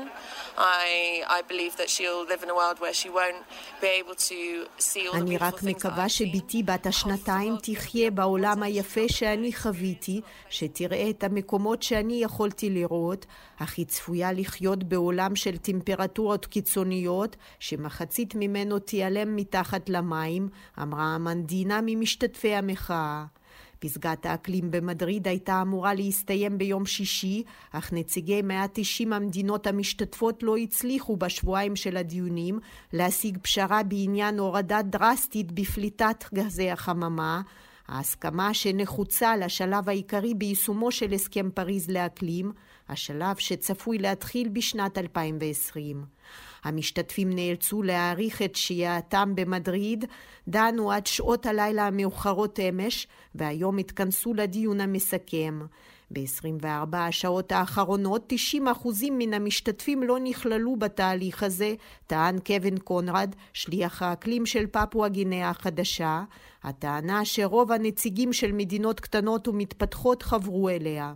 I, I believe that she'll live in a world where she won't be able to see all the אני רק מקווה שבתי בת השנתיים תחיה בעולם היפה שאני חוויתי, שתראה את המקומות שאני יכולתי לראות, אך היא צפויה לחיות בעולם של טמפרטורות קיצוניות, שמחצית ממנו תיעלם מתחת למים, אמרה המנדינה ממשתתפי המחאה. פסגת האקלים במדריד הייתה אמורה להסתיים ביום שישי, אך נציגי 190 המדינות המשתתפות לא הצליחו בשבועיים של הדיונים להשיג פשרה בעניין הורדה דרסטית בפליטת גזי החממה, ההסכמה שנחוצה לשלב העיקרי ביישומו של הסכם פריז לאקלים, השלב שצפוי להתחיל בשנת 2020. המשתתפים נאלצו להאריך את שהייתם במדריד, דנו עד שעות הלילה המאוחרות אמש, והיום התכנסו לדיון המסכם. ב-24 השעות האחרונות 90% מן המשתתפים לא נכללו בתהליך הזה, טען קווין קונרד, שליח האקלים של פפואה גינאה החדשה, הטענה שרוב הנציגים של מדינות קטנות ומתפתחות חברו אליה.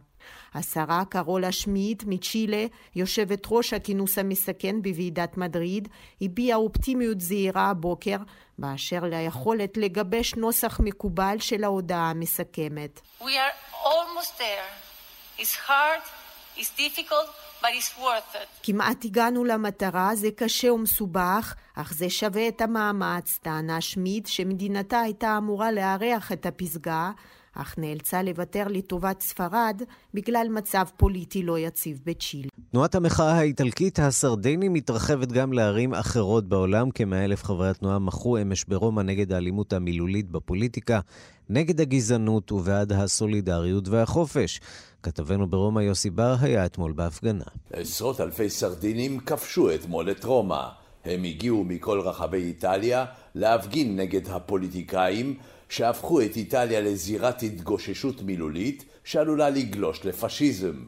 השרה קרולה שמיט מצ'ילה, יושבת ראש הכינוס המסכן בוועידת מדריד, הביעה אופטימיות זהירה הבוקר באשר ליכולת לגבש נוסח מקובל של ההודעה המסכמת. We are almost there. It's hard, it's difficult. כמעט הגענו למטרה, זה קשה ומסובך, אך זה שווה את המאמץ, טענה שמיט שמדינתה הייתה אמורה לארח את הפסגה, אך נאלצה לוותר לטובת ספרד בגלל מצב פוליטי לא יציב בצ'יל. תנועת המחאה האיטלקית הסרדני מתרחבת גם לערים אחרות בעולם. כמאה אלף חברי התנועה מחו אמש ברומא נגד האלימות המילולית בפוליטיקה, נגד הגזענות ובעד הסולידריות והחופש. כתבנו ברומא יוסי בר היה אתמול בהפגנה. עשרות אלפי סרדינים כבשו אתמול את רומא. הם הגיעו מכל רחבי איטליה להפגין נגד הפוליטיקאים שהפכו את איטליה לזירת התגוששות מילולית שעלולה לגלוש לפשיזם.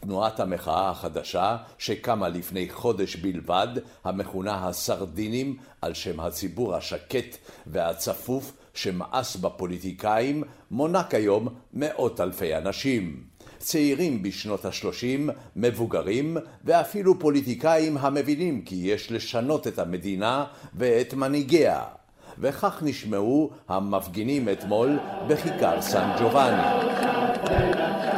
תנועת המחאה החדשה, שקמה לפני חודש בלבד, המכונה הסרדינים, על שם הציבור השקט והצפוף שמאס בפוליטיקאים, מונה כיום מאות אלפי אנשים. צעירים בשנות השלושים, מבוגרים, ואפילו פוליטיקאים המבינים כי יש לשנות את המדינה ואת מנהיגיה. וכך נשמעו המפגינים אתמול בכיכר סן ג'ובאני.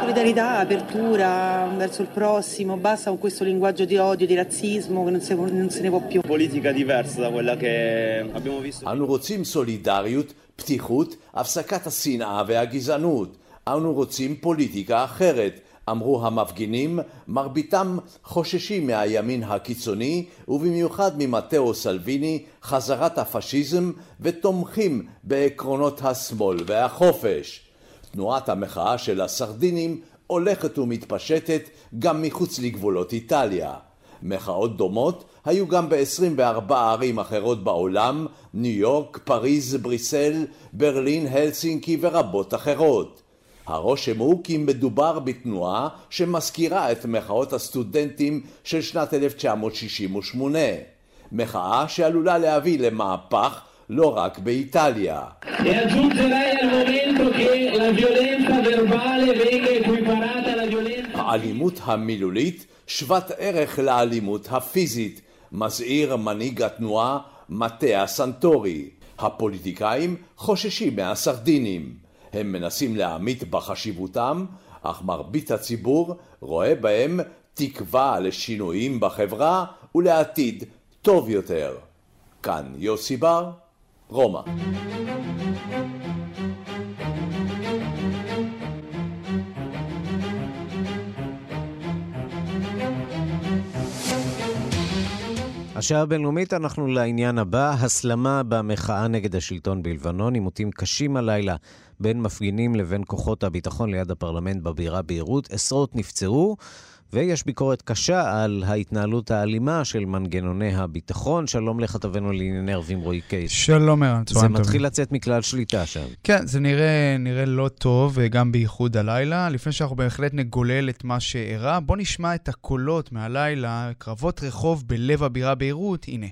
Solidarietà, apertura verso il prossimo, basta con questo linguaggio di odio, di razzismo che non se, non se ne può più. Politica diversa da quella che abbiamo visto. אנו רוצים סולידריות, פתיחות, הפסקת השנאה והגזענות. אנו רוצים פוליטיקה אחרת, אמרו המפגינים, מרביתם חוששים מהימין הקיצוני, ובמיוחד ממטאו סלוויני, חזרת הפשיזם, ותומכים בעקרונות השמאל והחופש. תנועת המחאה של הסרדינים הולכת ומתפשטת גם מחוץ לגבולות איטליה. מחאות דומות היו גם ב-24 ערים אחרות בעולם, ניו יורק, פריז, בריסל, ברלין, הלסינקי ורבות אחרות. הרושם הוא כי מדובר בתנועה שמזכירה את מחאות הסטודנטים של שנת 1968. מחאה שעלולה להביא למהפך לא רק באיטליה. האלימות המילולית שוות ערך לאלימות הפיזית, מזהיר מנהיג התנועה מטה סנטורי. הפוליטיקאים חוששים מהסרדינים. הם מנסים להעמיד בחשיבותם, אך מרבית הציבור רואה בהם תקווה לשינויים בחברה ולעתיד טוב יותר. כאן יוסי בר, רומא. השעה הבינלאומית, אנחנו לעניין הבא, הסלמה במחאה נגד השלטון בלבנון, עימותים קשים הלילה בין מפגינים לבין כוחות הביטחון ליד הפרלמנט בבירה ביירות. עשרות נפצעו. ויש ביקורת קשה על ההתנהלות האלימה של מנגנוני הביטחון. שלום לכתבנו לענייני ערבים רועי קייס. שלום ערן, צהריים טובים. זה מתחיל לצאת מכלל שליטה שם. כן, זה נראה, נראה לא טוב, גם בייחוד הלילה. לפני שאנחנו בהחלט נגולל את מה שאירע, בואו נשמע את הקולות מהלילה, קרבות רחוב בלב הבירה ביירות, הנה.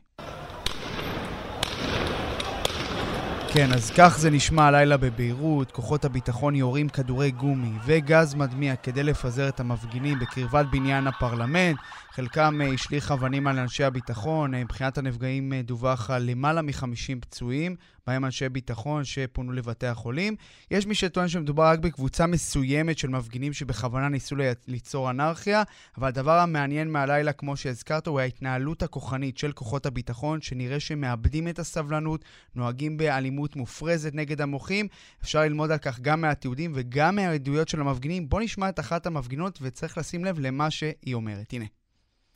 כן, אז כך זה נשמע הלילה בביירות, כוחות הביטחון יורים כדורי גומי וגז מדמיע כדי לפזר את המפגינים בקרבת בניין הפרלמנט. חלקם אה, השליך אבנים על אנשי הביטחון. אה, מבחינת הנפגעים אה, דווח על למעלה מ-50 פצועים, בהם אנשי ביטחון שפונו לבתי החולים. יש מי שטוען שמדובר רק בקבוצה מסוימת של מפגינים שבכוונה ניסו ליצור אנרכיה, אבל הדבר המעניין מהלילה, כמו שהזכרת, הוא ההתנהלות הכוחנית של כוחות הביטחון, שנראה שהם מאבדים את הסבלנות, נוהגים באלימות מופרזת נגד המוחים. אפשר ללמוד על כך גם מהתיעודים וגם מהעדויות של המפגינים. בואו נשמע את אחת המפגינות, וצריך לשים לב למה שהיא אומרת. הנה.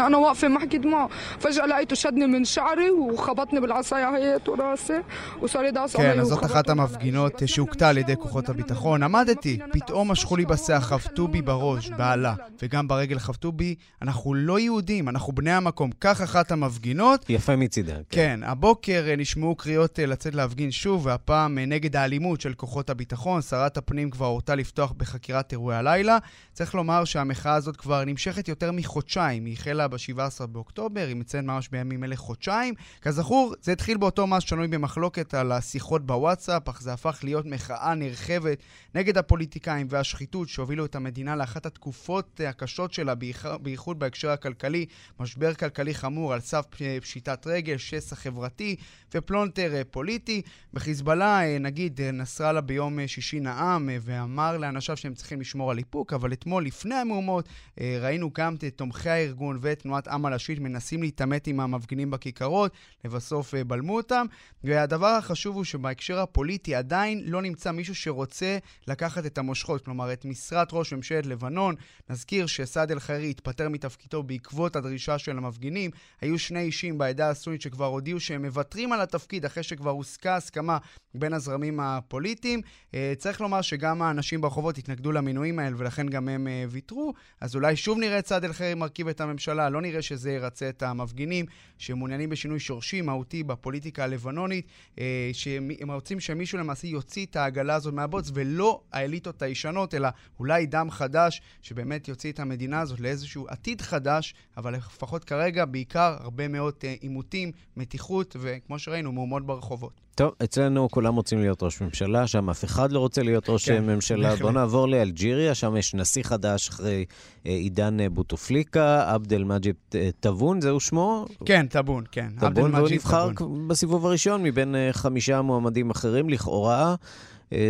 أنا واقفة محكي دموع فجأة لقيته شدني من شعري وخبطني بالعصاية هي وراسي وصار يدعس כן, אז זאת אחת המפגינות שהוכתה על ידי כוחות הביטחון. עמדתי, פתאום משכו לי בשיח, חבטו בי בראש, בעלה, וגם ברגל חבטו בי. אנחנו לא יהודים, אנחנו בני המקום. כך אחת המפגינות. יפה מצידה. כן, כן הבוקר אה, נשמעו קריאות אה, לצאת להפגין שוב, והפעם אה, נגד האלימות של כוחות הביטחון. שרת הפנים כבר הורתה לפתוח בחקירת אירועי הלילה. צריך לומר שהמחאה הזאת כבר נמשכת יותר מחודשיים. היא החלה התחילה ב-17 באוקטובר, היא מציינת ממש בימים אלה חודשיים. כזכור, זה התחיל באותו מס שנוי במחלוקת על השיחות בוואטסאפ, אך זה הפך להיות מחאה נרחבת נגד הפוליטיקאים והשחיתות שהובילו את המדינה לאחת התקופות הקשות שלה, בייחוד בהקשר הכלכלי, משבר כלכלי חמור על סף פשיטת רגל, שסע חברתי ופלונטר פוליטי. בחיזבאללה, נגיד, נסראללה ביום שישי נאם ואמר לאנשיו שהם צריכים לשמור על איפוק, אבל אתמול, לפני המהומות, ראינו גם את תומכי הארגון ואת תנועת עם הלשית מנסים להתעמת עם המפגינים בכיכרות, לבסוף אה, בלמו אותם. והדבר החשוב הוא שבהקשר הפוליטי עדיין לא נמצא מישהו שרוצה לקחת את המושכות, כלומר את משרת ראש ממשלת לבנון. נזכיר שסעד אל-חיירי התפטר מתפקידו בעקבות הדרישה של המפגינים. היו שני אישים בעדה הסונית שכבר הודיעו שהם מוותרים על התפקיד אחרי שכבר הושגה הסכמה בין הזרמים הפוליטיים. אה, צריך לומר שגם האנשים ברחובות התנגדו למינויים האלה ולכן גם הם אה, ויתרו. אז אולי שוב נראה את סעד אל-חיירי מרכיב את הממשלה. לא נראה שזה ירצה את המפגינים שמעוניינים בשינוי שורשי, מהותי, בפוליטיקה הלבנונית, אה, שהם רוצים שמישהו למעשה יוציא את העגלה הזאת מהבוץ, ולא האליטות הישנות, אלא אולי דם חדש, שבאמת יוציא את המדינה הזאת לאיזשהו עתיד חדש, אבל לפחות כרגע, בעיקר הרבה מאוד אה, עימותים, מתיחות, וכמו שראינו, מהומות ברחובות. טוב, אצלנו כולם רוצים להיות ראש ממשלה, שם אף אחד לא רוצה להיות ראש כן, ממשלה. בואו נעבור לאלג'יריה, שם יש נשיא חדש אחרי אה, עידן אה, בוטופליקה, עבד אל-מג'יב אה, טאבון, זהו שמו? כן, טאבון, כן. טאבון, והוא נבחר בסיבוב הראשון מבין חמישה מועמדים אחרים, לכאורה.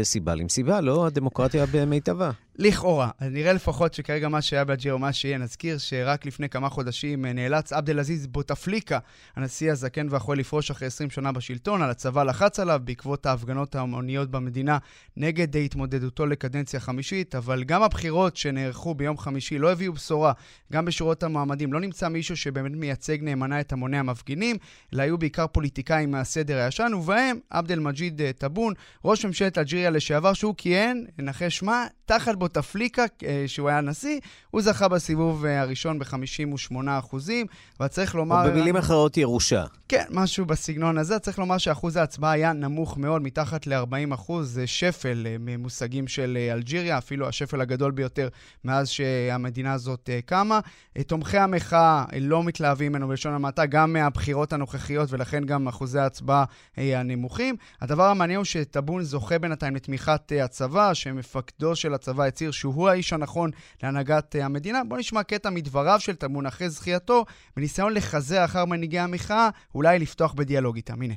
סיבה עם סיבה, לא הדמוקרטיה במיטבה. לכאורה. נראה לפחות שכרגע מה שהיה באג'יר מה שיהיה. נזכיר שרק לפני כמה חודשים אה, נאלץ עבד אל-עזיז בוטפליקה, הנשיא הזקן והחול לפרוש אחרי 20 שנה בשלטון, על הצבא לחץ עליו בעקבות ההפגנות ההמוניות במדינה נגד התמודדותו לקדנציה חמישית, אבל גם הבחירות שנערכו ביום חמישי לא הביאו בשורה. גם בשורות המועמדים לא נמצא מישהו שבאמת מייצג נאמנה את המוני המפגינים, אלא היו בעיקר פוליטיקאים מהסדר הישן, ובהם עבד אל-מג'יד אה, טאבון, ראש ממשלת אלג'יריה לשעבר, שהוא כיהן, ננחש מה, תחת בוטפליקה, אה, שהוא היה נשיא, הוא זכה בסיבוב אה, הראשון ב-58 אחוזים, אבל צריך לומר... או במילים אחרות ירושה. כן, משהו בסגנון הזה. צריך לומר שאחוז ההצבעה היה נמוך מאוד, מתחת ל-40 אחוז, זה שפל ממושגים של אלג'יריה, אפילו השפל הגדול ביותר מאז שהמדינה הזאת קמה. תומכי המחאה לא מתלהבים ממנו בלשון המעטה, גם מהבחירות הנוכחיות, ולכן גם אחוזי ההצבעה הנמוכים. הדבר המעניין הוא שטאבון זוכה בינתיים לתמיכת הצבא, שמפקדו של הצבא הצהיר שהוא האיש הנכון להנהגת המדינה. בואו נשמע קטע מדבריו של טאבון אחרי זכייתו, בניסיון לחזר אחר מנהיגי המחאה, אולי לפתוח בדיאלוג איתם. הנה.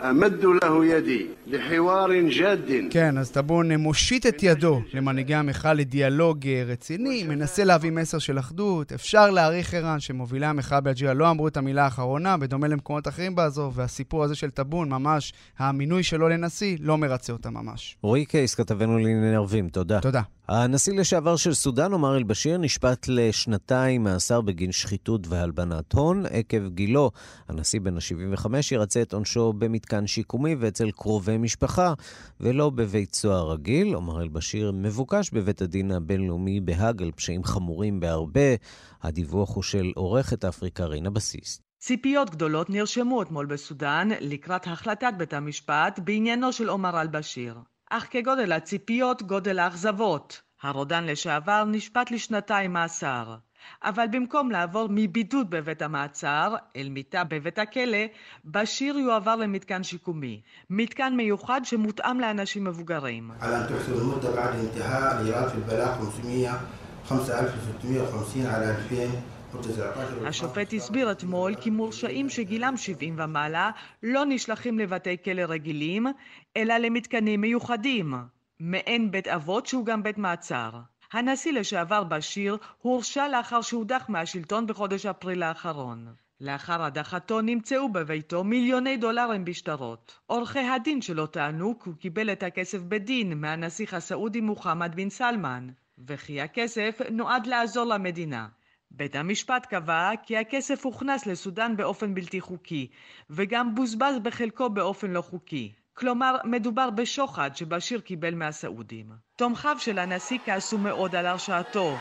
אמד לו ידי לחוואר ג'ד. כן, אז טבון מושיט את ידו למנהיגי המחאה לדיאלוג אה, רציני, מנסה להביא מסר של אחדות. אפשר להעריך, ערן, שמובילי המחאה באג'ירה לא אמרו את המילה האחרונה, בדומה למקומות אחרים באזור, והסיפור הזה של טבון, ממש, המינוי שלו לנשיא, לא מרצה אותה ממש. רועי קייס, כתבנו לענייני ערבים, תודה. תודה. הנשיא לשעבר של סודאן, עומר אל-בשיר, נשפט לשנתיים מאסר בגין שחיתות והלבנת הון. עקב גילו, הנשיא בן ה-75 ירצה את עונשו במתקן שיקומי ואצל קרובי משפחה, ולא בבית סוהר רגיל. עומר אל-בשיר מבוקש בבית הדין הבינלאומי בהאג על פשעים חמורים בהרבה. הדיווח הוא של עורכת אפריקה רינה בסיס. ציפיות גדולות נרשמו אתמול בסודאן לקראת החלטת בית המשפט בעניינו של עומר אל-בשיר. אך כגודל הציפיות גודל האכזבות. הרודן לשעבר נשפט לשנתיים מאסר. אבל במקום לעבור מבידוד בבית המעצר אל מיטה בבית הכלא, בשיר יועבר למתקן שיקומי. מתקן מיוחד שמותאם לאנשים מבוגרים. השופט הסביר אתמול כי מורשעים שגילם 70 ומעלה לא נשלחים לבתי כלא רגילים, אלא למתקנים מיוחדים, מעין בית אבות שהוא גם בית מעצר. הנשיא לשעבר בשיר הורשע לאחר שהודח מהשלטון בחודש אפריל האחרון. לאחר הדחתו נמצאו בביתו מיליוני דולרים בשטרות. עורכי הדין שלו טענו כי הוא קיבל את הכסף בדין מהנסיך הסעודי מוחמד בן סלמן, וכי הכסף נועד לעזור למדינה. בית המשפט קבע כי הכסף הוכנס לסודאן באופן בלתי חוקי, וגם בוזבז בחלקו באופן לא חוקי. כלומר, מדובר בשוחד שבשיר קיבל מהסעודים. תומכיו של הנשיא כעסו מאוד על הרשעתו.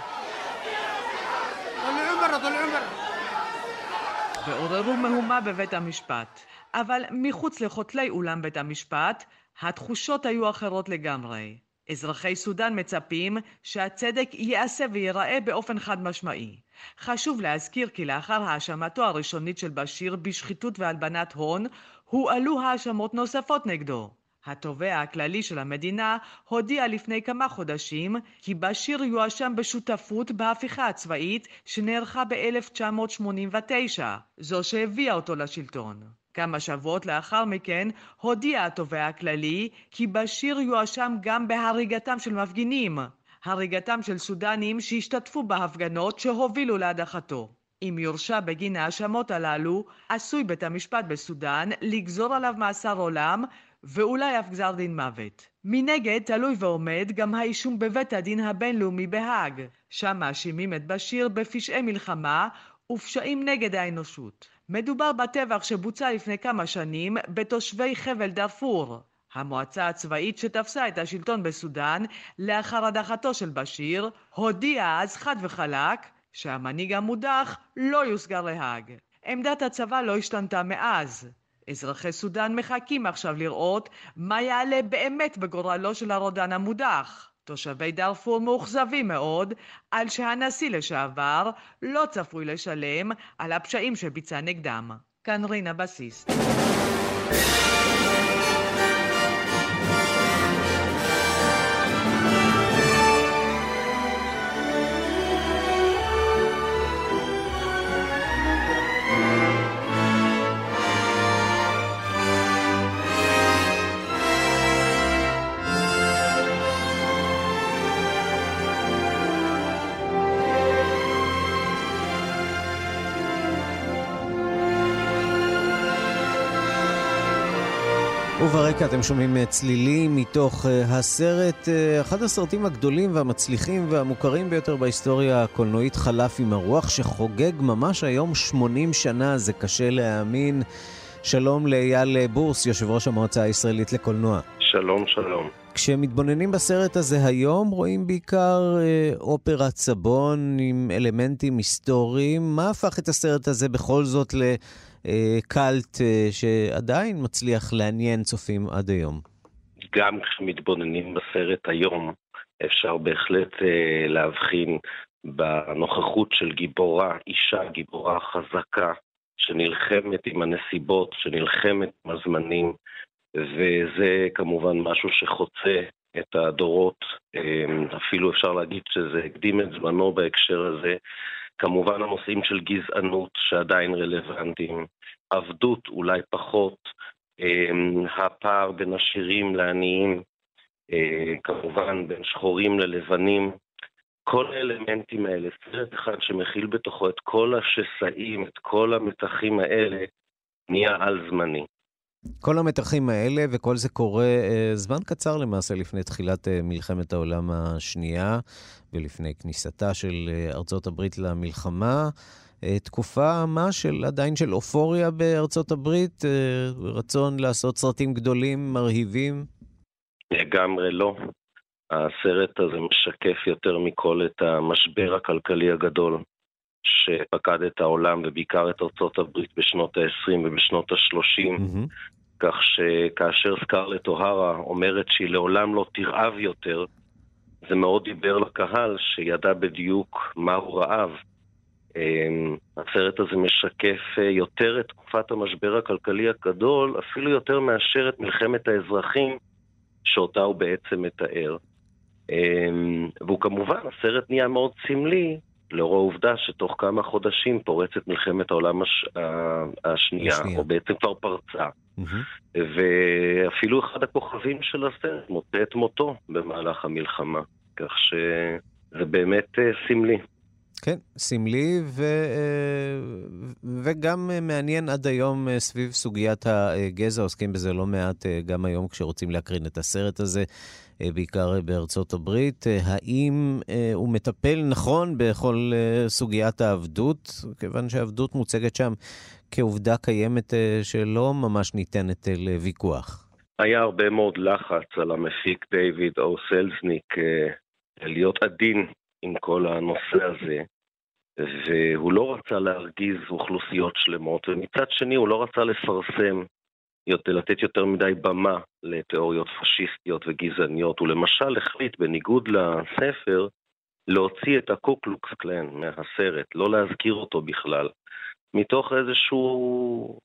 ועוררו מהומה בבית המשפט. אבל מחוץ לכותלי אולם בית המשפט, התחושות היו אחרות לגמרי. אזרחי סודאן מצפים שהצדק ייעשה וייראה באופן חד משמעי. חשוב להזכיר כי לאחר האשמתו הראשונית של בשיר בשחיתות והלבנת הון, הועלו האשמות נוספות נגדו. התובע הכללי של המדינה הודיע לפני כמה חודשים כי בשיר יואשם בשותפות בהפיכה הצבאית שנערכה ב-1989, זו שהביאה אותו לשלטון. כמה שבועות לאחר מכן הודיע התובע הכללי כי בשיר יואשם גם בהריגתם של מפגינים, הריגתם של סודנים שהשתתפו בהפגנות שהובילו להדחתו. אם יורשע בגין ההאשמות הללו, עשוי בית המשפט בסודאן לגזור עליו מאסר עולם ואולי אף גזר דין מוות. מנגד תלוי ועומד גם האישום בבית הדין הבינלאומי בהאג, שם מאשימים את בשיר בפשעי מלחמה ופשעים נגד האנושות. מדובר בטבח שבוצע לפני כמה שנים בתושבי חבל דארפור. המועצה הצבאית שתפסה את השלטון בסודאן לאחר הדחתו של בשיר, הודיעה אז חד וחלק שהמנהיג המודח לא יוסגר להאג. עמדת הצבא לא השתנתה מאז. אזרחי סודאן מחכים עכשיו לראות מה יעלה באמת בגורלו של הרודן המודח. תושבי דארפור מאוכזבים מאוד על שהנשיא לשעבר לא צפוי לשלם על הפשעים שביצע נגדם. כאן רינה בסיס. וברקע אתם שומעים צלילים מתוך הסרט, אחד הסרטים הגדולים והמצליחים והמוכרים ביותר בהיסטוריה הקולנועית חלף עם הרוח, שחוגג ממש היום 80 שנה, זה קשה להאמין. שלום לאייל בורס, יושב ראש המועצה הישראלית לקולנוע. שלום, שלום. כשמתבוננים בסרט הזה היום, רואים בעיקר אה, אופרת סבון עם אלמנטים היסטוריים. מה הפך את הסרט הזה בכל זאת לקאלט אה, שעדיין מצליח לעניין צופים עד היום? גם כשמתבוננים בסרט היום, אפשר בהחלט אה, להבחין בנוכחות של גיבורה, אישה גיבורה חזקה, שנלחמת עם הנסיבות, שנלחמת עם הזמנים, וזה כמובן משהו שחוצה את הדורות, אפילו אפשר להגיד שזה הקדים את זמנו בהקשר הזה. כמובן הנושאים של גזענות שעדיין רלוונטיים, עבדות אולי פחות, אמ, הפער בין עשירים לעניים, אה, כמובן בין שחורים ללבנים, כל האלמנטים האלה, סרט אחד שמכיל בתוכו את כל השסעים, את כל המתחים האלה, נהיה על זמני. כל המתחים האלה, וכל זה קורה אה, זמן קצר למעשה לפני תחילת אה, מלחמת העולם השנייה, ולפני כניסתה של אה, ארצות הברית למלחמה. אה, תקופה מה של עדיין של אופוריה בארצות הברית, אה, רצון לעשות סרטים גדולים, מרהיבים? לגמרי לא. הסרט הזה משקף יותר מכל את המשבר הכלכלי הגדול שפקד את העולם ובעיקר את ארצות הברית בשנות ה-20 ובשנות ה-30, mm-hmm. כך שכאשר סקרלט אוהרה אומרת שהיא לעולם לא תרעב יותר, זה מאוד דיבר לקהל שידע בדיוק מהו רעב. אמ, הסרט הזה משקף אה, יותר את תקופת המשבר הכלכלי הגדול, אפילו יותר מאשר את מלחמת האזרחים שאותה הוא בעצם מתאר. אמ, והוא כמובן, הסרט נהיה מאוד סמלי, לאור העובדה שתוך כמה חודשים פורצת מלחמת העולם הש... השנייה, השנייה, או בעצם כבר פרצה. Mm-hmm. ואפילו אחד הכוכבים של הסרט מוצא את מותו במהלך המלחמה, כך שזה באמת אה, סמלי. כן, סמלי ו... אה, וגם מעניין עד היום אה, סביב סוגיית הגזע, עוסקים בזה לא מעט גם היום כשרוצים להקרין את הסרט הזה. אה, בעיקר בארצות הברית. אה, האם אה, הוא מטפל נכון בכל סוגיית העבדות, כיוון שהעבדות מוצגת שם כעובדה קיימת שלא ממש ניתנת לוויכוח? היה הרבה מאוד לחץ על המפיק דיוויד או סלזניק להיות עדין עם כל הנושא הזה. והוא לא רצה להרגיז אוכלוסיות שלמות, ומצד שני הוא לא רצה לפרסם לתת יותר מדי במה לתיאוריות פשיסטיות וגזעניות. הוא למשל החליט, בניגוד לספר, להוציא את הקוקלוקס קלן מהסרט, לא להזכיר אותו בכלל, מתוך איזשהו,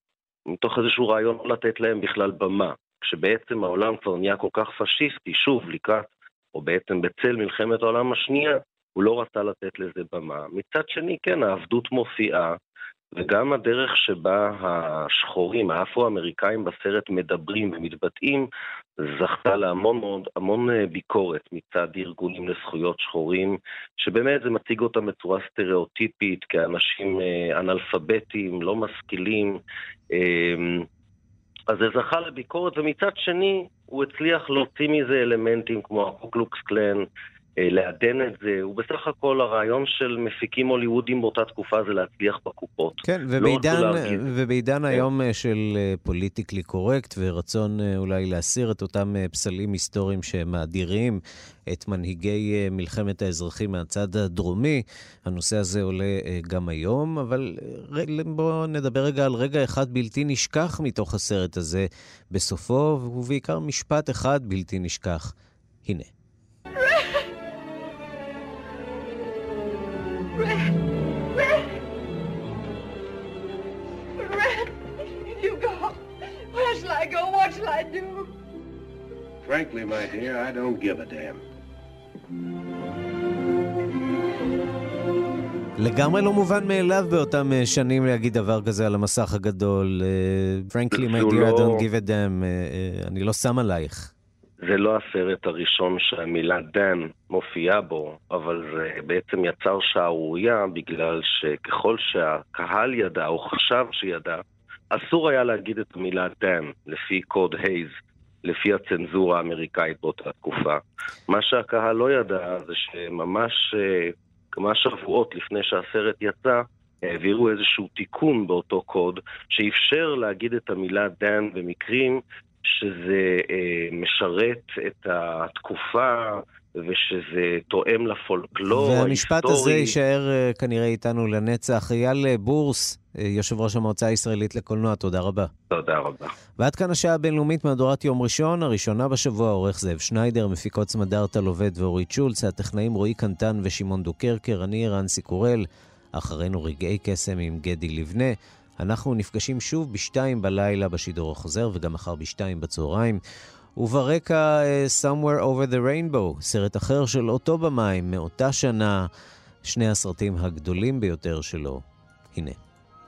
מתוך איזשהו רעיון לא לתת להם בכלל במה. כשבעצם העולם כבר נהיה כל כך פשיסטי, שוב, לקראת, או בעצם בצל מלחמת העולם השנייה, הוא לא רצה לתת לזה במה. מצד שני, כן, העבדות מופיעה, וגם הדרך שבה השחורים, האפרו-אמריקאים בסרט מדברים ומתבטאים, זכתה להמון מאוד, המון אה, ביקורת מצד ארגונים לזכויות שחורים, שבאמת זה מציג אותם בצורה סטריאוטיפית, כאנשים אה, אנאלפביתים, לא משכילים. אמ, אז זה זכה לביקורת, ומצד שני, הוא הצליח להוציא מזה אלמנטים כמו הקוקלוקס קלן, לעדן את זה, הוא בסך הכל הרעיון של מפיקים הוליוודים באותה תקופה זה להצליח בקופות. כן, לא ובעידן, לא ובעידן כן. היום אה, של פוליטיקלי אה, קורקט ורצון אולי להסיר את אותם פסלים היסטוריים שמאדירים את מנהיגי מלחמת האזרחים מהצד הדרומי, הנושא הזה עולה גם היום, אבל בואו נדבר רגע על רגע אחד בלתי נשכח מתוך הסרט הזה בסופו, ובעיקר משפט אחד בלתי נשכח. הנה. Frankly, my dear, I don't give a damn. לגמרי לא מובן מאליו באותם אה, שנים להגיד דבר כזה על המסך הגדול. פרנקלי, my dear, I don't give a damn. אה, אה, אני לא שם עלייך. זה לא הסרט הראשון שהמילה דן מופיעה בו, אבל זה בעצם יצר שערורייה בגלל שככל שהקהל ידע או חשב שידע, אסור היה להגיד את המילה דן לפי קוד הייז, לפי הצנזורה האמריקאית באותה תקופה. מה שהקהל לא ידע זה שממש אה, כמה שבועות לפני שהסרט יצא, העבירו איזשהו תיקון באותו קוד שאפשר להגיד את המילה דן במקרים שזה אה, משרת את התקופה ושזה תואם לפולקלור ההיסטורי. והמשפט הזה יישאר uh, כנראה איתנו לנצח. אייל בורס, יושב ראש המועצה הישראלית לקולנוע, תודה רבה. תודה רבה. ועד כאן השעה הבינלאומית מהדורת יום ראשון, הראשונה בשבוע, עורך זאב שניידר, מפיקות סמדארטה לובד ואורית שולץ, הטכנאים רועי קנטן ושמעון דוקרקר, אני רנסי קורל, אחרינו רגעי קסם עם גדי לבנה. אנחנו נפגשים שוב בשתיים בלילה בשידור החוזר, וגם מחר בשתיים בצהריים. וברקע uh, Somewhere Over the Rainbow, סרט אחר של אותו במאי מאותה שנה, שני הסרטים הגדולים ביותר שלו. הנה,